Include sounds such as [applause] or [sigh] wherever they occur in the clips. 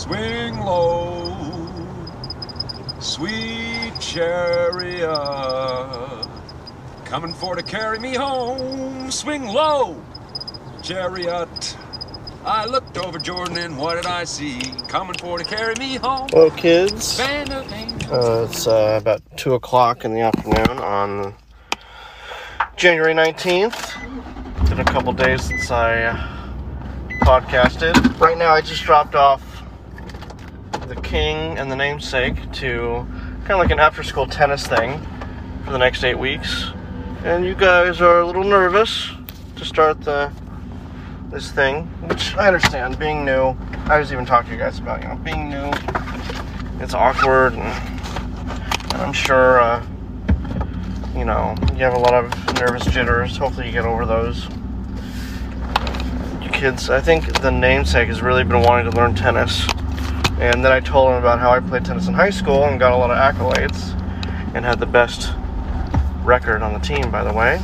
Swing low, sweet chariot, coming for to carry me home. Swing low, chariot. I looked over Jordan and what did I see? Coming for to carry me home. Hello, kids. Uh, it's uh, about 2 o'clock in the afternoon on January 19th. It's Been a couple days since I uh, podcasted. Right now, I just dropped off the king and the namesake to kind of like an after school tennis thing for the next eight weeks. And you guys are a little nervous to start the this thing, which I understand, being new. I was even talking to you guys about, you know, being new. It's awkward, and, and I'm sure, uh, you know, you have a lot of nervous jitters. Hopefully, you get over those. You kids, I think the namesake has really been wanting to learn tennis. And then I told him about how I played tennis in high school and got a lot of accolades and had the best record on the team, by the way.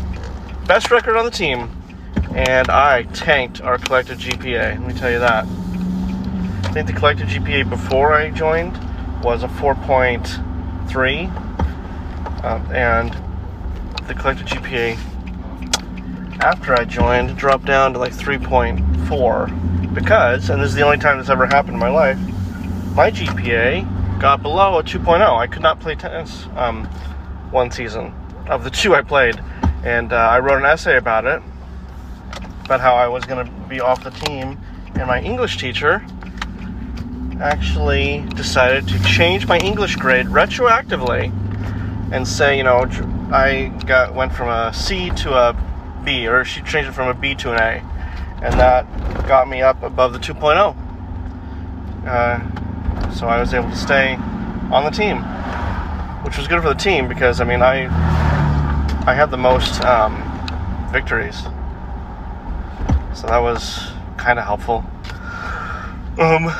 Best record on the team and I tanked our collective GPA. Let me tell you that. I think the collective GPA before I joined was a 4.3, um, and the collective GPA after I joined dropped down to like 3.4 because, and this is the only time this ever happened in my life, my GPA got below a 2.0. I could not play tennis um, one season of the two I played, and uh, I wrote an essay about it about how I was going to be off the team, and my English teacher actually decided to change my English grade retroactively and say, you know, I got went from a C to a B, or she changed it from a B to an A, and that got me up above the 2.0. Uh, so I was able to stay on the team, which was good for the team because I mean I I had the most um, victories so that was kind of helpful. Um,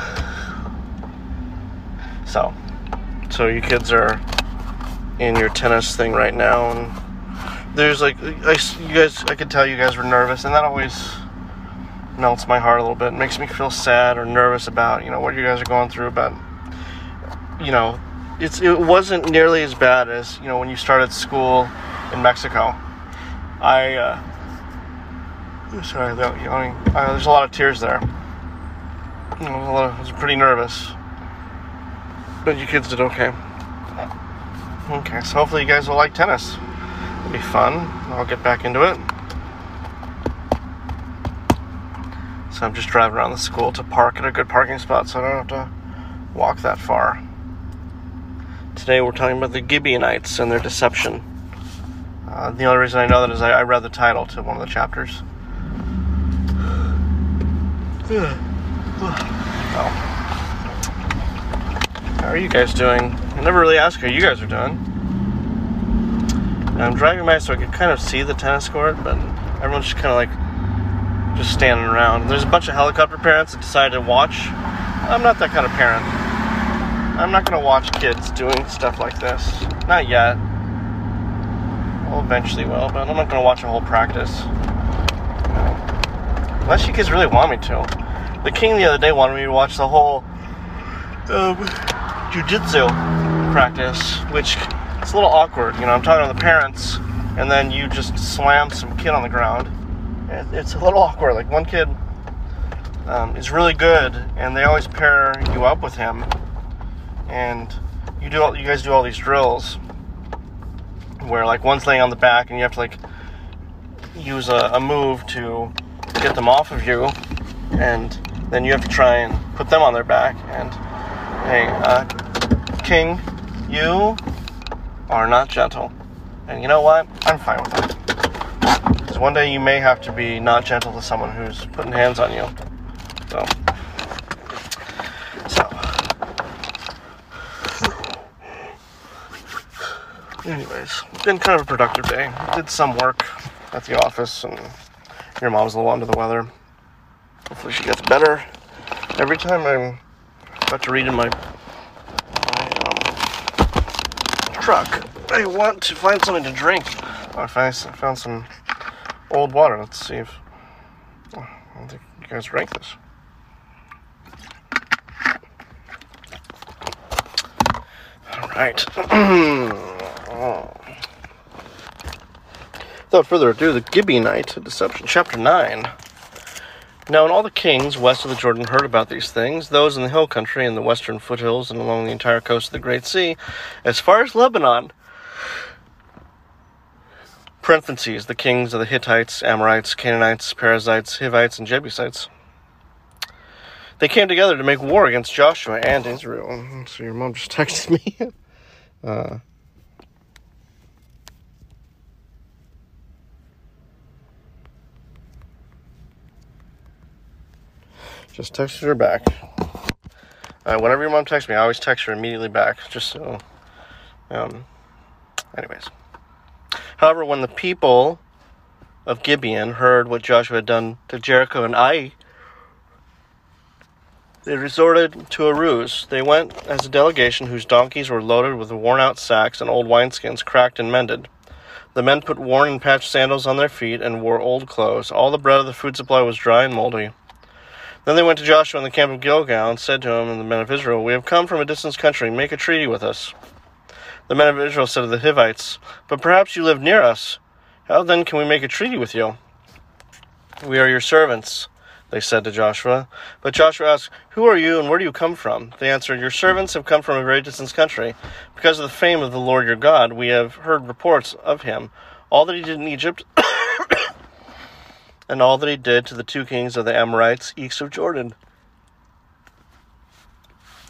so, so you kids are in your tennis thing right now, and there's like, I, you guys, I could tell you guys were nervous, and that always melts my heart a little bit. It makes me feel sad or nervous about, you know, what you guys are going through. But, you know, it's it wasn't nearly as bad as you know when you started school in Mexico. I. Uh, Sorry, without yawning. Uh, there's a lot of tears there. I was, of, I was pretty nervous. But you kids did okay. Okay, so hopefully you guys will like tennis. It'll be fun. I'll get back into it. So I'm just driving around the school to park at a good parking spot so I don't have to walk that far. Today we're talking about the Gibeonites and their deception. Uh, the only reason I know that is I, I read the title to one of the chapters. Oh. How are you guys doing? I never really ask how you guys are doing. I'm driving by so I can kind of see the tennis court, but everyone's just kind of like just standing around. There's a bunch of helicopter parents that decided to watch. I'm not that kind of parent. I'm not to watch kids doing stuff like this. Not yet. Well, eventually will, but I'm not to watch a whole practice. Unless you kids really want me to. The king the other day wanted me to watch the whole um, jujitsu practice, which it's a little awkward. You know, I'm talking to the parents, and then you just slam some kid on the ground. It's a little awkward. Like one kid um, is really good, and they always pair you up with him, and you do all, you guys do all these drills where like one's laying on the back, and you have to like use a, a move to get them off of you, and then you have to try and put them on their back. And hey, uh, King, you are not gentle. And you know what? I'm fine with that. Because one day you may have to be not gentle to someone who's putting hands on you. So, so. Anyways, been kind of a productive day. Did some work at the office and your mom's a little under the weather. Hopefully she gets better. Every time I'm about to read in my, my um, truck, I want to find something to drink. Oh, I found, found some old water. Let's see if oh, I don't think you guys drank this. right. [clears throat] Without further ado, the Gibeonite deception, chapter 9. Now, when all the kings west of the Jordan heard about these things, those in the hill country and the western foothills and along the entire coast of the Great Sea, as far as Lebanon, parentheses, the kings of the Hittites, Amorites, Canaanites, Perizzites, Hivites, and Jebusites, they came together to make war against Joshua and Israel. So your mom just texted me. [laughs] uh, Just texted her back. Uh, whenever your mom texts me, I always text her immediately back, just so. Um, anyways. However, when the people of Gibeon heard what Joshua had done to Jericho and Ai, they resorted to a ruse. They went as a delegation whose donkeys were loaded with worn out sacks and old wineskins cracked and mended. The men put worn and patched sandals on their feet and wore old clothes. All the bread of the food supply was dry and moldy. Then they went to Joshua in the camp of Gilgal and said to him and the men of Israel, We have come from a distant country, make a treaty with us. The men of Israel said to the Hivites, But perhaps you live near us. How then can we make a treaty with you? We are your servants, they said to Joshua. But Joshua asked, Who are you and where do you come from? They answered, Your servants have come from a very distant country. Because of the fame of the Lord your God, we have heard reports of him, all that he did in Egypt and all that he did to the two kings of the Amorites east of Jordan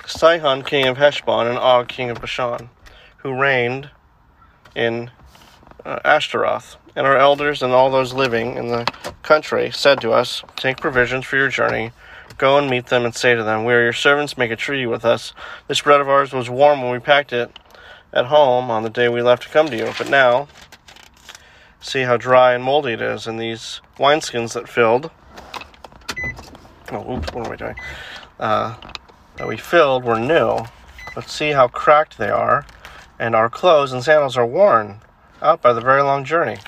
Sihon, king of Heshbon, and Og, king of Bashan, who reigned in uh, Ashtaroth. And our elders and all those living in the country said to us, Take provisions for your journey. Go and meet them and say to them, We are your servants, make a treaty with us. This bread of ours was warm when we packed it at home on the day we left to come to you. But now, see how dry and moldy it is, and these wineskins that filled. Oh, oops, what am I doing? Uh, that we filled were new, but see how cracked they are, and our clothes and sandals are worn out by the very long journey.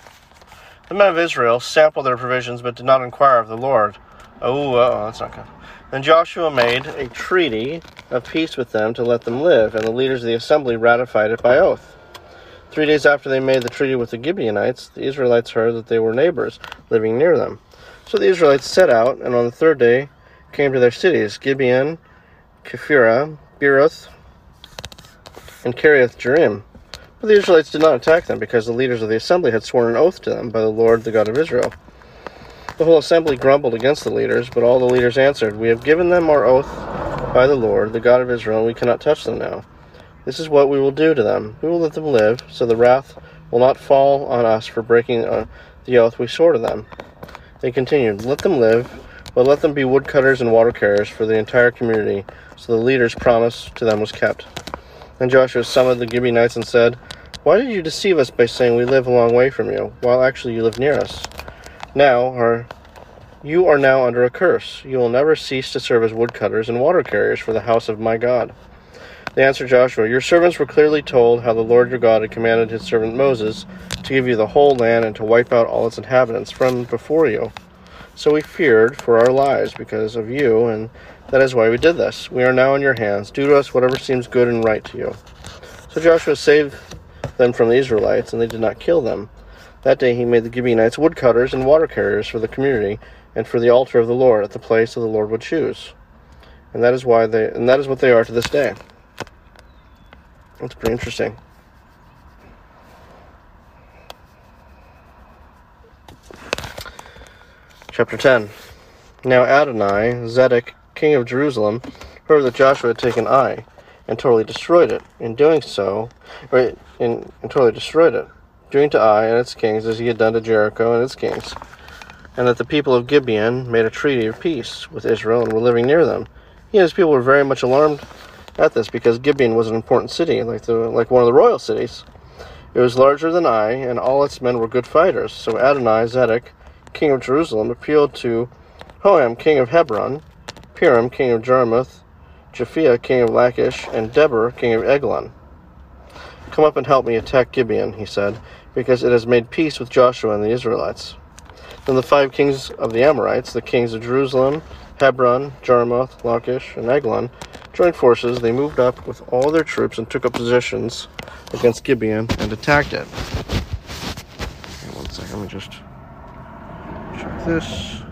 The men of Israel sampled their provisions, but did not inquire of the Lord. Oh, oh, that's not good. Then Joshua made a treaty of peace with them to let them live, and the leaders of the assembly ratified it by oath. Three days after they made the treaty with the Gibeonites, the Israelites heard that they were neighbors living near them. So the Israelites set out, and on the third day came to their cities Gibeon, Kephirah, Beeroth, and Kiriath Jearim. But the Israelites did not attack them, because the leaders of the assembly had sworn an oath to them by the Lord, the God of Israel. The whole assembly grumbled against the leaders, but all the leaders answered, We have given them our oath by the Lord, the God of Israel, and we cannot touch them now. This is what we will do to them. We will let them live, so the wrath will not fall on us for breaking uh, the oath we swore to them. They continued, Let them live, but let them be woodcutters and water carriers for the entire community. So the leader's promise to them was kept. Then Joshua summoned the Gibeonites and said, Why did you deceive us by saying we live a long way from you, while actually you live near us? Now are you are now under a curse. You will never cease to serve as woodcutters and water carriers for the house of my God. They answered Joshua, Your servants were clearly told how the Lord your God had commanded his servant Moses to give you the whole land and to wipe out all its inhabitants from before you. So we feared for our lives because of you, and that is why we did this. We are now in your hands. Do to us whatever seems good and right to you. So Joshua saved them from the Israelites, and they did not kill them. That day he made the Gibeonites woodcutters and water carriers for the community and for the altar of the Lord at the place that the Lord would choose. And that is why they and that is what they are to this day. That's pretty interesting. Chapter 10. Now Adonai, Zedek, king of Jerusalem, heard that Joshua had taken Ai and totally destroyed it. In doing so, right, in, and totally destroyed it, doing to Ai and its kings as he had done to Jericho and its kings, and that the people of Gibeon made a treaty of peace with Israel and were living near them. He and his people were very much alarmed at this because Gibeon was an important city, like the like one of the royal cities. It was larger than Ai, and all its men were good fighters. So Adonai Zedek, king of Jerusalem, appealed to Hoham, king of Hebron, Piram, king of Jarmuth, Japhia, king of Lachish, and Debir, king of Eglon. Come up and help me attack Gibeon, he said, because it has made peace with Joshua and the Israelites. Then the five kings of the Amorites, the kings of Jerusalem, Hebron, Jarmuth, Lachish, and Eglon, joined forces. They moved up with all their troops and took up positions against Gibeon and attacked it. Okay, one second, let me just check this.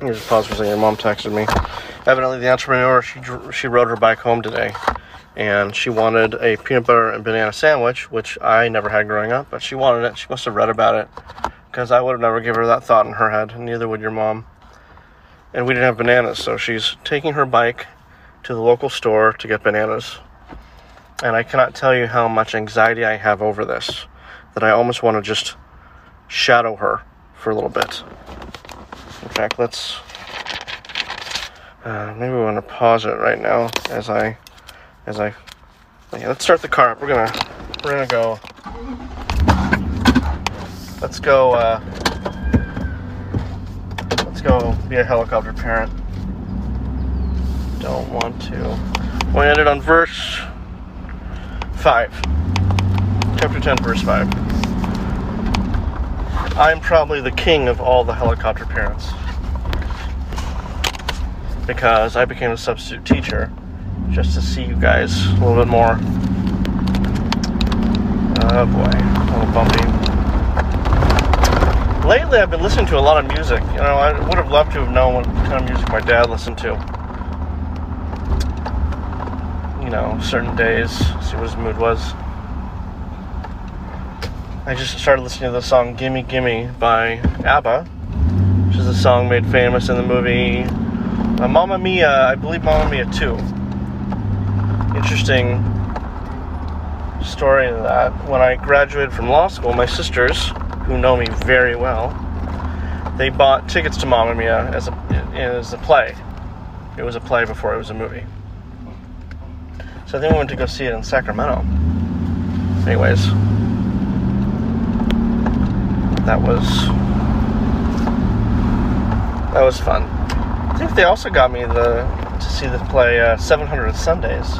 Let me just pause for a second. Your mom texted me. Evidently, the entrepreneur she she rode her bike home today, and she wanted a peanut butter and banana sandwich, which I never had growing up, but she wanted it. She must have read about it, because I would have never given her that thought in her head. Neither would your mom. And we didn't have bananas, so she's taking her bike to the local store to get bananas. And I cannot tell you how much anxiety I have over this, that I almost want to just shadow her for a little bit. In fact, let's uh, maybe we want to pause it right now as I as I yeah, let's start the car up. We're gonna we're gonna go. Let's go. Uh, let's go be a helicopter parent. Don't want to. We ended on verse five, chapter ten, verse five. I'm probably the king of all the helicopter parents because I became a substitute teacher just to see you guys a little bit more. Oh boy, a little bumpy. Lately, I've been listening to a lot of music. You know, I would have loved to have known what kind of music my dad listened to. You know, certain days, see what his mood was. I just started listening to the song Gimme Gimme by ABBA, which is a song made famous in the movie uh, Mamma Mia, I believe Mamma Mia 2. Interesting story to that. When I graduated from law school, my sisters, who know me very well, they bought tickets to Mamma Mia as a, as a play. It was a play before it was a movie. So then we went to go see it in Sacramento. Anyways, that was that was fun. I think they also got me the to see the play uh, 700 Sundays,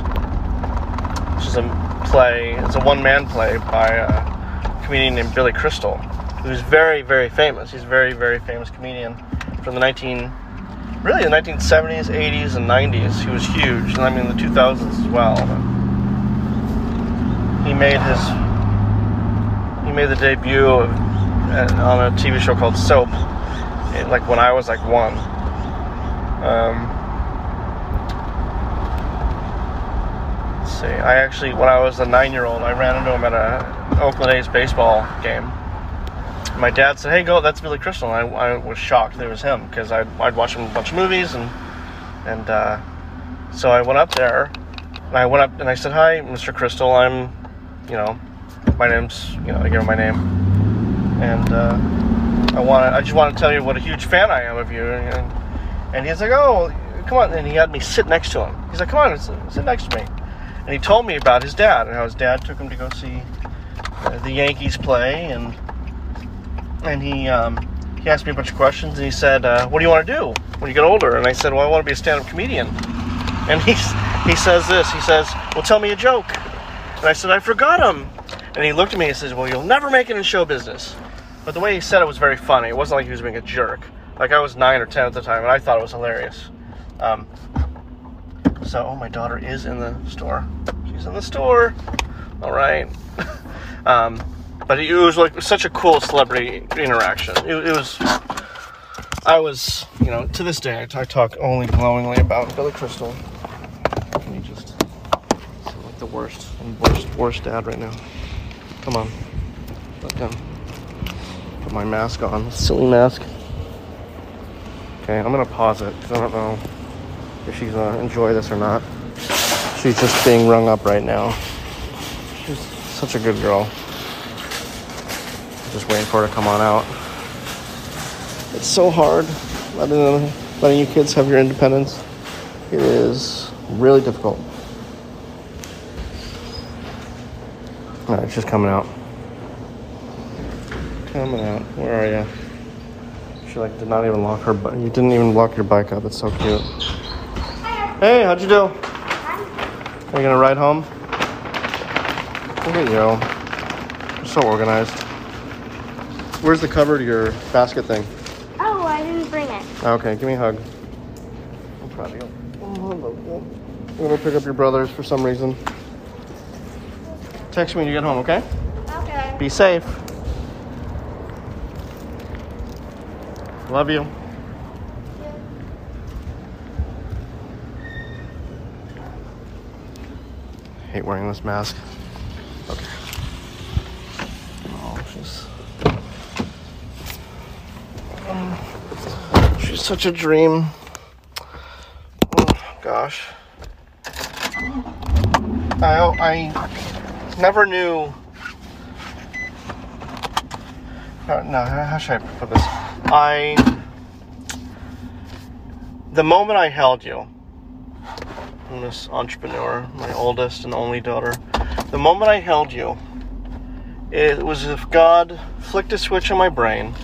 which is a play. It's a one-man play by a comedian named Billy Crystal, who's very, very famous. He's a very, very famous comedian from the 19, really the 1970s, 80s, and 90s. He was huge, and I mean the 2000s as well. But he made his he made the debut of, on a TV show called Soap, like when I was like one. Um. I actually, when I was a nine-year-old, I ran into him at a Oakland A's baseball game. My dad said, "Hey, go, that's Billy Crystal." And I, I was shocked that it was him because I'd, I'd watched him a bunch of movies, and and uh, so I went up there, and I went up and I said, "Hi, Mr. Crystal. I'm, you know, my name's, you know, I gave him my name, and uh, I want, I just want to tell you what a huge fan I am of you." And, and he's like, "Oh, come on!" And he had me sit next to him. He's like, "Come on, sit, sit next to me." And he told me about his dad and how his dad took him to go see uh, the Yankees play, and and he um, he asked me a bunch of questions, and he said, uh, "What do you want to do when you get older?" And I said, "Well, I want to be a stand-up comedian." And he he says this. He says, "Well, tell me a joke." And I said, "I forgot him." And he looked at me and says, "Well, you'll never make it in show business." But the way he said it was very funny. It wasn't like he was being a jerk. Like I was nine or ten at the time, and I thought it was hilarious. Um, so, oh, my daughter is in the store. She's in the store. All right. [laughs] um, but it was like such a cool celebrity interaction. It, it, was. I was, you know, to this day, I, talk only glowingly about Billy Crystal. Let me just. I'm like the worst, I'm worst, worst dad right now. Come on, let him put my mask on. Silly mask. Okay, I'm gonna pause it because I don't know if she's gonna enjoy this or not. She's just being rung up right now. She's such a good girl. Just waiting for her to come on out. It's so hard letting them, letting you kids have your independence. It is really difficult. All right, she's coming out. Coming out. Where are you? She like did not even lock her. But you didn't even lock your bike up. It's so cute. Hey, how'd you do? Are you gonna ride home? Look at you. So organized. Where's the cover to your basket thing? Oh, I didn't bring it. Okay, give me a hug. I'm proud of you. Oh, I love you. I'm gonna pick up your brothers for some reason. Text me when you get home, okay? Okay. Be safe. Love you. Hate wearing this mask. Okay. Oh, she's. Oh, she's such a dream. Oh, gosh. I, I never knew. Uh, no, how should I put this? I. The moment I held you, I'm this entrepreneur, my oldest and only daughter, the moment I held you, it was as if God flicked a switch in my brain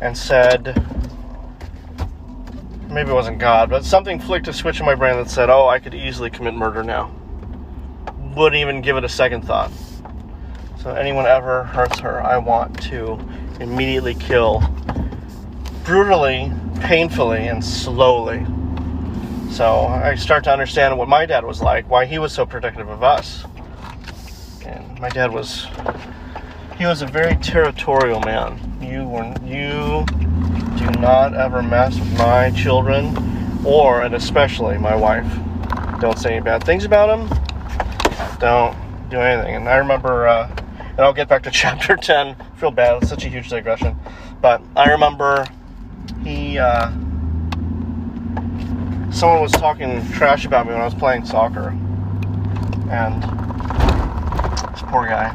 and said, maybe it wasn't God, but something flicked a switch in my brain that said, oh, I could easily commit murder now. Wouldn't even give it a second thought. So anyone ever hurts her, I want to immediately kill brutally, painfully, and slowly. So I start to understand what my dad was like, why he was so protective of us. And my dad was he was a very territorial man. You were you do not ever mess with my children or and especially my wife. Don't say any bad things about them. Don't do anything. And I remember uh, and I'll get back to [laughs] chapter 10. I feel bad, it's such a huge digression. But I remember he uh, someone was talking trash about me when I was playing soccer. And this poor guy.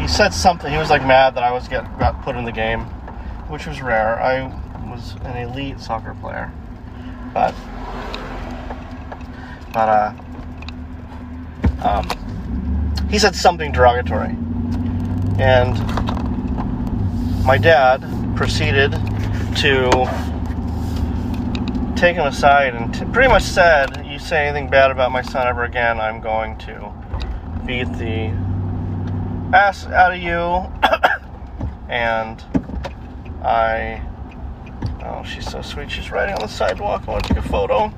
He said something. He was like mad that I was get got put in the game, which was rare. I was an elite soccer player, but but uh, um, he said something derogatory, and my dad proceeded to take him aside and t- pretty much said, "You say anything bad about my son ever again, I'm going to beat the ass out of you." [coughs] and I, oh, she's so sweet. She's riding on the sidewalk. I want to take a photo.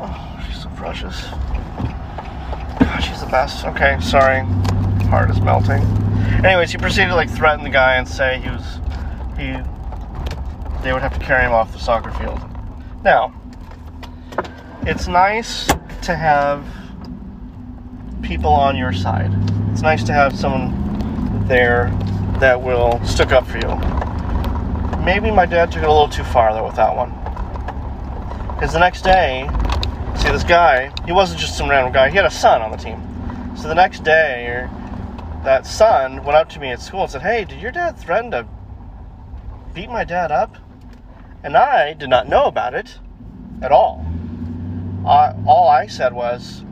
Oh, she's so precious. God, she's the best. Okay, sorry. Heart is melting. Anyways, he proceeded to like threaten the guy and say he was he they would have to carry him off the soccer field. Now, it's nice to have people on your side. It's nice to have someone there that will stick up for you. Maybe my dad took it a little too far though with that one. Because the next day, see this guy, he wasn't just some random guy, he had a son on the team. So the next day, that son went up to me at school and said, Hey, did your dad threaten to beat my dad up? And I did not know about it at all. I, all I said was,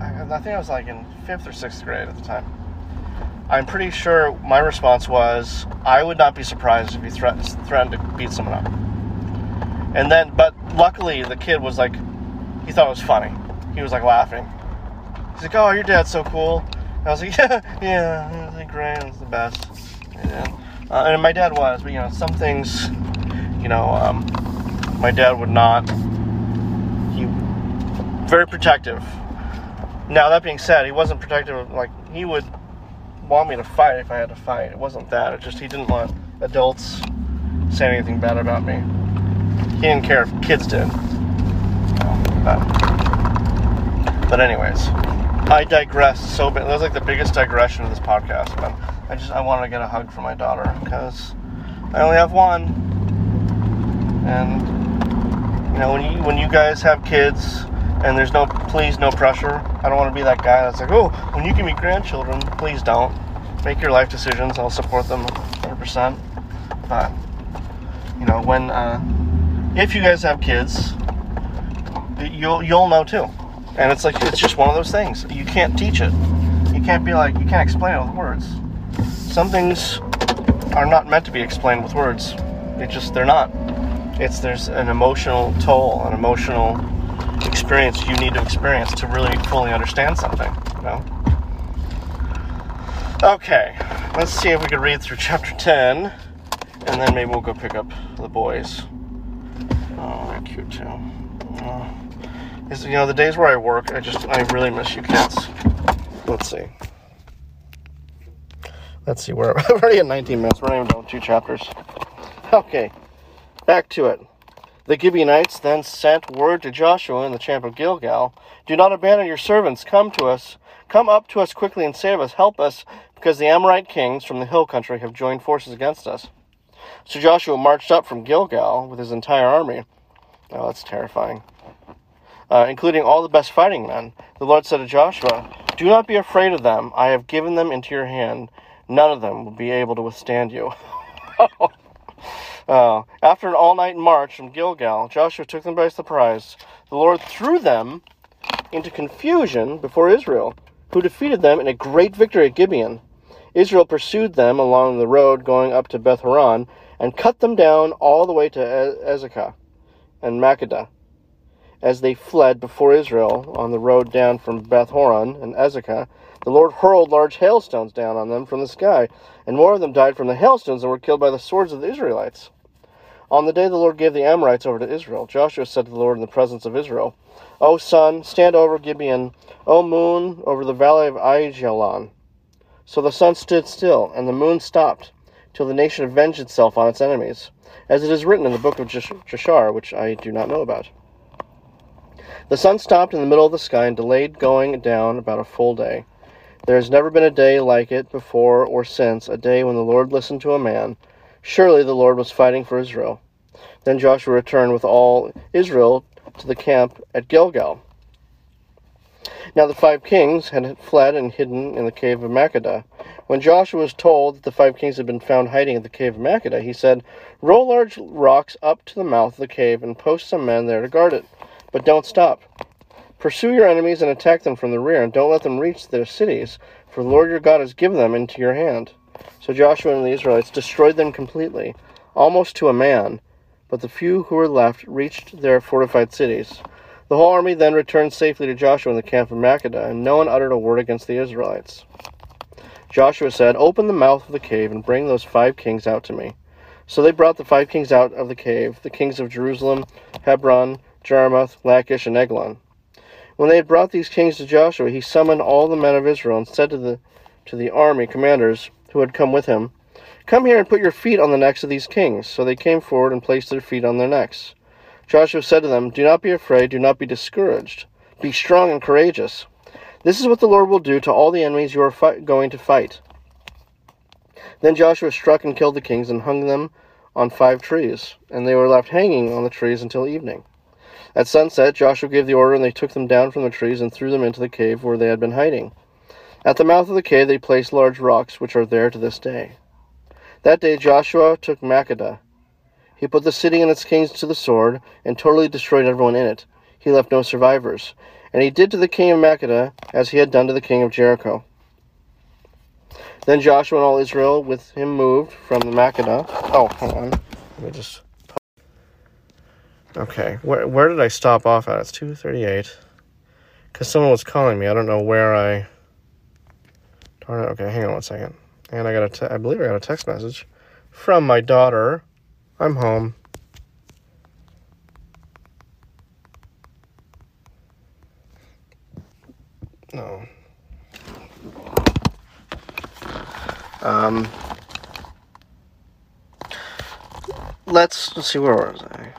I, think I was like in fifth or sixth grade at the time. I'm pretty sure my response was, I would not be surprised if he threatened, threatened to beat someone up. And then, but luckily the kid was like, he thought it was funny. He was like laughing. He's like, oh, your dad's so cool. And I was like, [laughs] yeah, yeah, he's great, it's the best. Yeah. Uh, and my dad was, but you know, some things, you know, um, my dad would not. He very protective. Now that being said, he wasn't protective. Like he would want me to fight if I had to fight. It wasn't that. It just he didn't want adults saying anything bad about me. He didn't care if kids did. But, but anyways, I digress so bad. That was like the biggest digression of this podcast. But I just I wanted to get a hug from my daughter because I only have one. And you know when you when you guys have kids and there's no please no pressure. I don't want to be that guy that's like, oh, when you give me grandchildren, please don't make your life decisions. I'll support them 100%. But you know when uh, if you guys have kids, you'll you'll know too. And it's like it's just one of those things. You can't teach it. You can't be like you can't explain it with words. Some things are not meant to be explained with words. They just they're not. It's there's an emotional toll, an emotional experience you need to experience to really fully understand something. You know. Okay, let's see if we can read through chapter 10, and then maybe we'll go pick up the boys. Oh, they're cute too. Uh, oh. It's, you know, the days where I work, I just, I really miss you kids. Let's see. Let's see, we're [laughs] already at 19 minutes. We're not even done with two chapters. Okay, back to it. The Gibeonites then sent word to Joshua in the camp of Gilgal Do not abandon your servants. Come to us. Come up to us quickly and save us. Help us, because the Amorite kings from the hill country have joined forces against us. So Joshua marched up from Gilgal with his entire army. Oh, that's terrifying. Uh, including all the best fighting men. The Lord said to Joshua, Do not be afraid of them. I have given them into your hand. None of them will be able to withstand you. [laughs] uh, after an all night march from Gilgal, Joshua took them by surprise. The Lord threw them into confusion before Israel, who defeated them in a great victory at Gibeon. Israel pursued them along the road going up to Beth Horon and cut them down all the way to Azekah and Makkedah. As they fled before Israel on the road down from Beth Horon and Azekah, the Lord hurled large hailstones down on them from the sky, and more of them died from the hailstones and were killed by the swords of the Israelites. On the day the Lord gave the Amorites over to Israel, Joshua said to the Lord in the presence of Israel, O sun, stand over Gibeon, O moon, over the valley of Aijalon. So the sun stood still, and the moon stopped, till the nation avenged itself on its enemies, as it is written in the book of Jashar, which I do not know about. The sun stopped in the middle of the sky and delayed going down about a full day. There has never been a day like it before or since, a day when the Lord listened to a man. Surely the Lord was fighting for Israel. Then Joshua returned with all Israel to the camp at Gilgal. Now the five kings had fled and hidden in the cave of Makkedah. When Joshua was told that the five kings had been found hiding in the cave of Makkedah, he said, Roll large rocks up to the mouth of the cave and post some men there to guard it. But don't stop. Pursue your enemies and attack them from the rear, and don't let them reach their cities, for the Lord your God has given them into your hand. So Joshua and the Israelites destroyed them completely, almost to a man, but the few who were left reached their fortified cities. The whole army then returned safely to Joshua in the camp of Makkedah, and no one uttered a word against the Israelites. Joshua said, Open the mouth of the cave and bring those five kings out to me. So they brought the five kings out of the cave, the kings of Jerusalem, Hebron, Jarmuth, Lachish, and Eglon. When they had brought these kings to Joshua, he summoned all the men of Israel and said to the to the army commanders who had come with him, Come here and put your feet on the necks of these kings. So they came forward and placed their feet on their necks. Joshua said to them, Do not be afraid, do not be discouraged. Be strong and courageous. This is what the Lord will do to all the enemies you are fi- going to fight. Then Joshua struck and killed the kings and hung them on five trees, and they were left hanging on the trees until evening. At sunset, Joshua gave the order, and they took them down from the trees and threw them into the cave where they had been hiding. At the mouth of the cave, they placed large rocks, which are there to this day. That day, Joshua took Makkedah. He put the city and its kings to the sword, and totally destroyed everyone in it. He left no survivors. And he did to the king of Makkedah as he had done to the king of Jericho. Then Joshua and all Israel with him moved from the. Oh, hold on. Let me just Okay, where where did I stop off at? It's two thirty eight. Cause someone was calling me. I don't know where I. Darn it. Okay, hang on one second. And I got a. Te- I believe I got a text message from my daughter. I'm home. No. Um. Let's let's see where was I.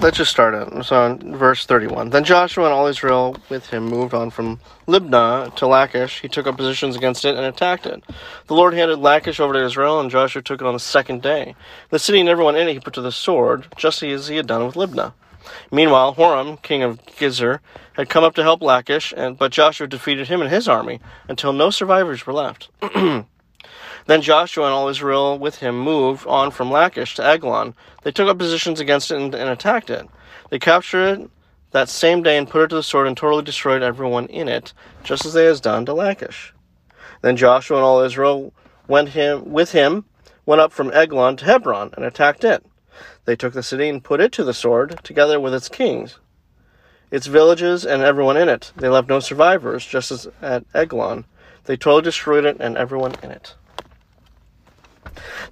let's just start it. So, in verse 31. Then Joshua and all Israel with him moved on from Libnah to Lachish. He took up positions against it and attacked it. The Lord handed Lachish over to Israel, and Joshua took it on the second day. The city and everyone in it he put to the sword, just as he had done with Libnah. Meanwhile, Horam, king of Gezer, had come up to help Lachish, and, but Joshua defeated him and his army until no survivors were left. [clears throat] Then Joshua and all Israel with him moved on from Lachish to Eglon. They took up positions against it and, and attacked it. They captured it that same day and put it to the sword and totally destroyed everyone in it, just as they had done to Lachish. Then Joshua and all Israel went him with him went up from Eglon to Hebron and attacked it. They took the city and put it to the sword, together with its kings. its villages, and everyone in it. They left no survivors, just as at Eglon. They totally destroyed it and everyone in it.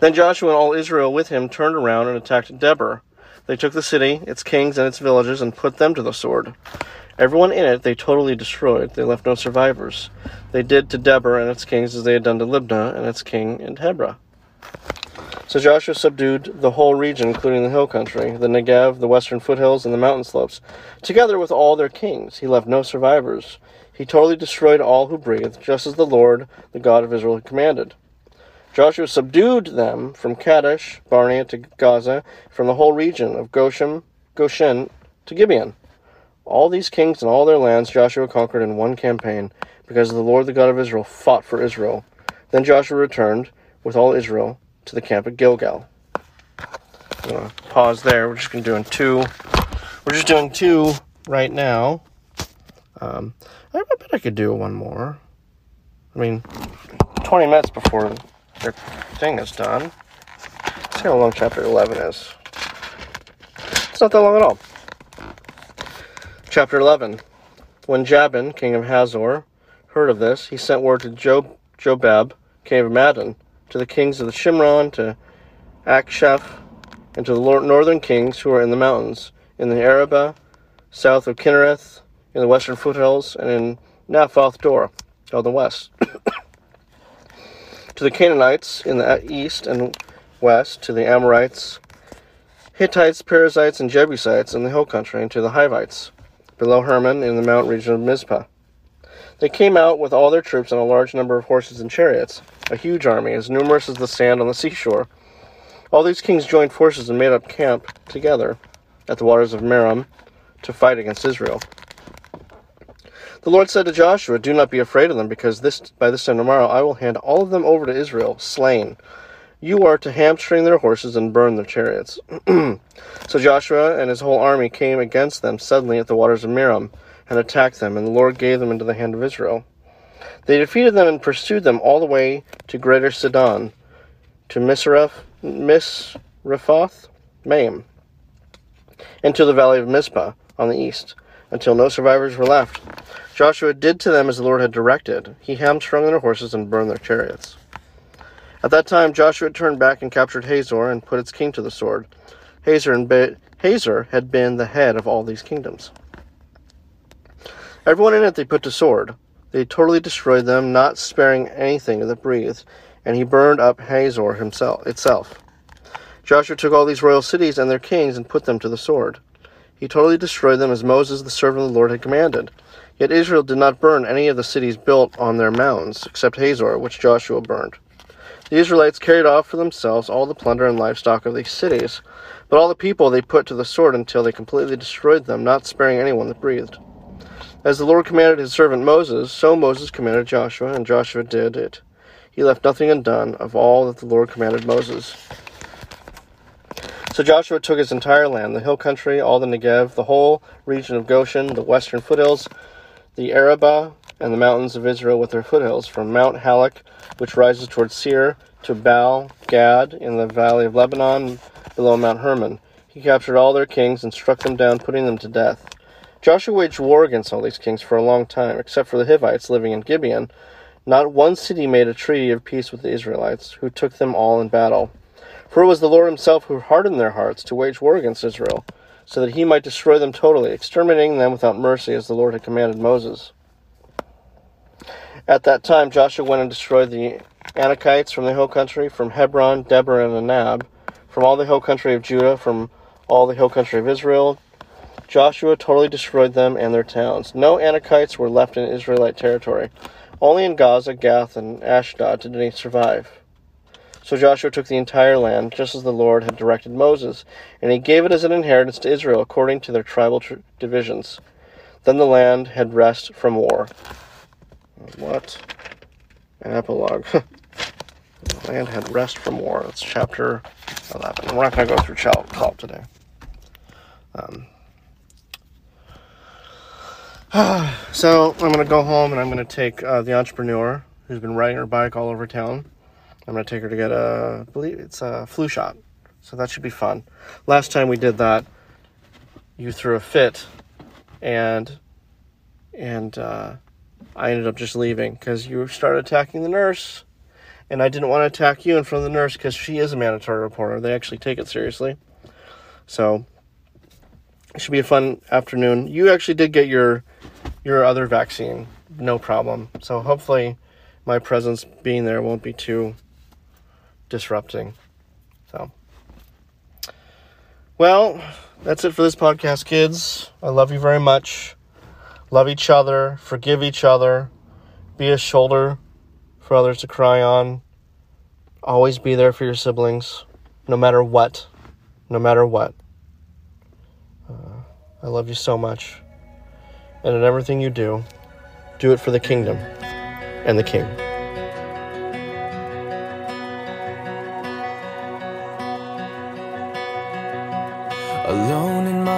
Then Joshua and all Israel with him turned around and attacked Debir. They took the city, its kings, and its villages, and put them to the sword. Everyone in it they totally destroyed. They left no survivors. They did to Debir and its kings as they had done to Libnah and its king in Hebron. So Joshua subdued the whole region, including the hill country, the Negev, the western foothills, and the mountain slopes, together with all their kings. He left no survivors. He totally destroyed all who breathed, just as the Lord, the God of Israel, had commanded. Joshua subdued them from Kadesh, Barnea to Gaza, from the whole region of Goshen, Goshen to Gibeon. All these kings and all their lands Joshua conquered in one campaign, because the Lord, the God of Israel, fought for Israel. Then Joshua returned with all Israel to the camp at Gilgal. I'm gonna pause there. We're just gonna doing two. We're just doing two right now. Um, I bet I could do one more. I mean, 20 minutes before their thing is done. Let's see how long chapter 11 is. It's not that long at all. Chapter 11. When Jabin, king of Hazor, heard of this, he sent word to Job, Jobab, king of Madon, to the kings of the Shimron, to Akshaph, and to the northern kings who are in the mountains, in the Arabah, south of Kinnereth, in the western foothills, and in Naphoth Dor, on the west. [coughs] to the Canaanites in the east and west, to the Amorites, Hittites, Perizzites, and Jebusites in the hill country, and to the Hivites, below Hermon in the mountain region of Mizpah. They came out with all their troops and a large number of horses and chariots, a huge army, as numerous as the sand on the seashore. All these kings joined forces and made up camp together at the waters of Merom to fight against Israel. The Lord said to Joshua, Do not be afraid of them, because this by this time tomorrow I will hand all of them over to Israel, slain. You are to hamstring their horses and burn their chariots. [clears throat] so Joshua and his whole army came against them suddenly at the waters of Merom, and attacked them, and the Lord gave them into the hand of Israel. They defeated them and pursued them all the way to greater Sidon, to Misreph, Misrephoth, Maim, and to the valley of Mizpah on the east, until no survivors were left. Joshua did to them as the Lord had directed. He hamstrung their horses and burned their chariots. At that time, Joshua turned back and captured Hazor and put its king to the sword. Hazor, Hazor had been the head of all these kingdoms. Everyone in it they put to sword. They totally destroyed them, not sparing anything that breathed, and he burned up Hazor himself itself. Joshua took all these royal cities and their kings and put them to the sword. He totally destroyed them as Moses, the servant of the Lord, had commanded. Yet Israel did not burn any of the cities built on their mounds, except Hazor, which Joshua burned. The Israelites carried off for themselves all the plunder and livestock of these cities, but all the people they put to the sword until they completely destroyed them, not sparing anyone that breathed. As the Lord commanded his servant Moses, so Moses commanded Joshua, and Joshua did it. He left nothing undone of all that the Lord commanded Moses. So Joshua took his entire land, the hill country, all the Negev, the whole region of Goshen, the western foothills, the Arabah, and the mountains of Israel with their foothills, from Mount Halak, which rises towards Seir, to Baal Gad in the valley of Lebanon, below Mount Hermon. He captured all their kings and struck them down, putting them to death. Joshua waged war against all these kings for a long time, except for the Hivites living in Gibeon. Not one city made a treaty of peace with the Israelites, who took them all in battle. For it was the Lord himself who hardened their hearts to wage war against Israel so that he might destroy them totally, exterminating them without mercy, as the Lord had commanded Moses. At that time, Joshua went and destroyed the Anakites from the hill country, from Hebron, Debir, and Anab, from all the hill country of Judah, from all the hill country of Israel. Joshua totally destroyed them and their towns. No Anakites were left in Israelite territory. Only in Gaza, Gath, and Ashdod did any survive. So Joshua took the entire land, just as the Lord had directed Moses, and he gave it as an inheritance to Israel according to their tribal tr- divisions. Then the land had rest from war. What? An epilogue. [laughs] the land had rest from war. That's chapter 11. We're not going to go through 12 today. Um, [sighs] so I'm going to go home and I'm going to take uh, the entrepreneur who's been riding her bike all over town I'm gonna take her to get a, I believe it's a flu shot. So that should be fun. Last time we did that, you threw a fit and and uh, I ended up just leaving because you started attacking the nurse, and I didn't want to attack you in front of the nurse because she is a mandatory reporter. They actually take it seriously. So it should be a fun afternoon. You actually did get your your other vaccine, no problem. So hopefully, my presence being there won't be too disrupting. So, well, that's it for this podcast, kids. I love you very much. Love each other, forgive each other, be a shoulder for others to cry on. Always be there for your siblings, no matter what. No matter what. Uh, I love you so much. And in everything you do, do it for the kingdom and the king.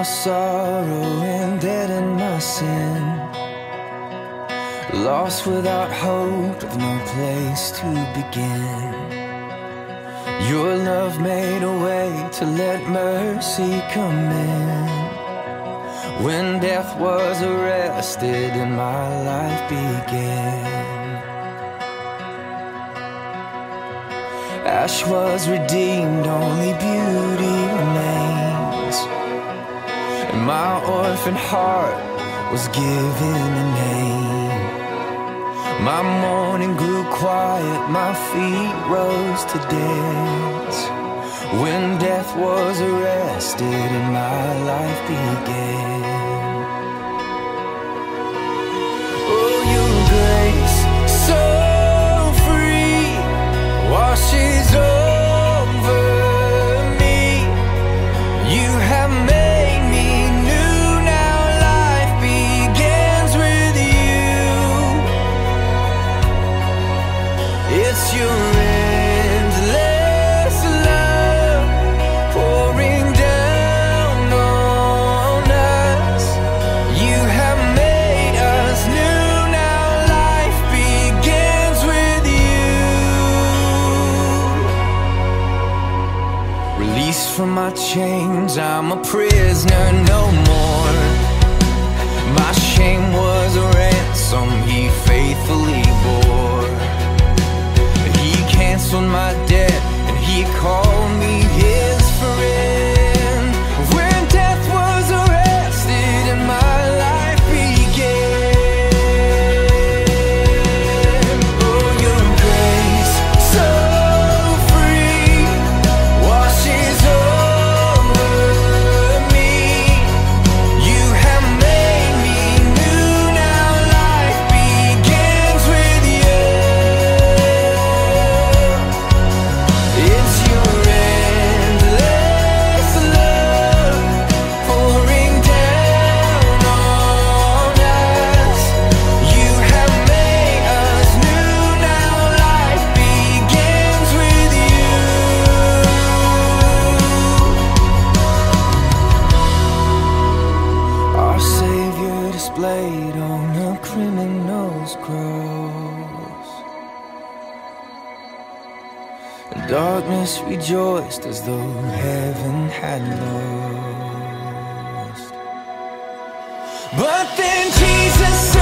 Sorrow and dead in my sin. Lost without hope, with no place to begin. Your love made a way to let mercy come in. When death was arrested and my life began. Ash was redeemed, only beauty remains. My orphan heart was given a name. My mourning grew quiet, my feet rose to dance. When death was arrested and my life began. Oh, your grace, so free, washes over chains, I'm a prisoner no more. My shame was a ransom he faithfully bore. He canceled my debt and he called me his rejoiced as though heaven had lost. But then Jesus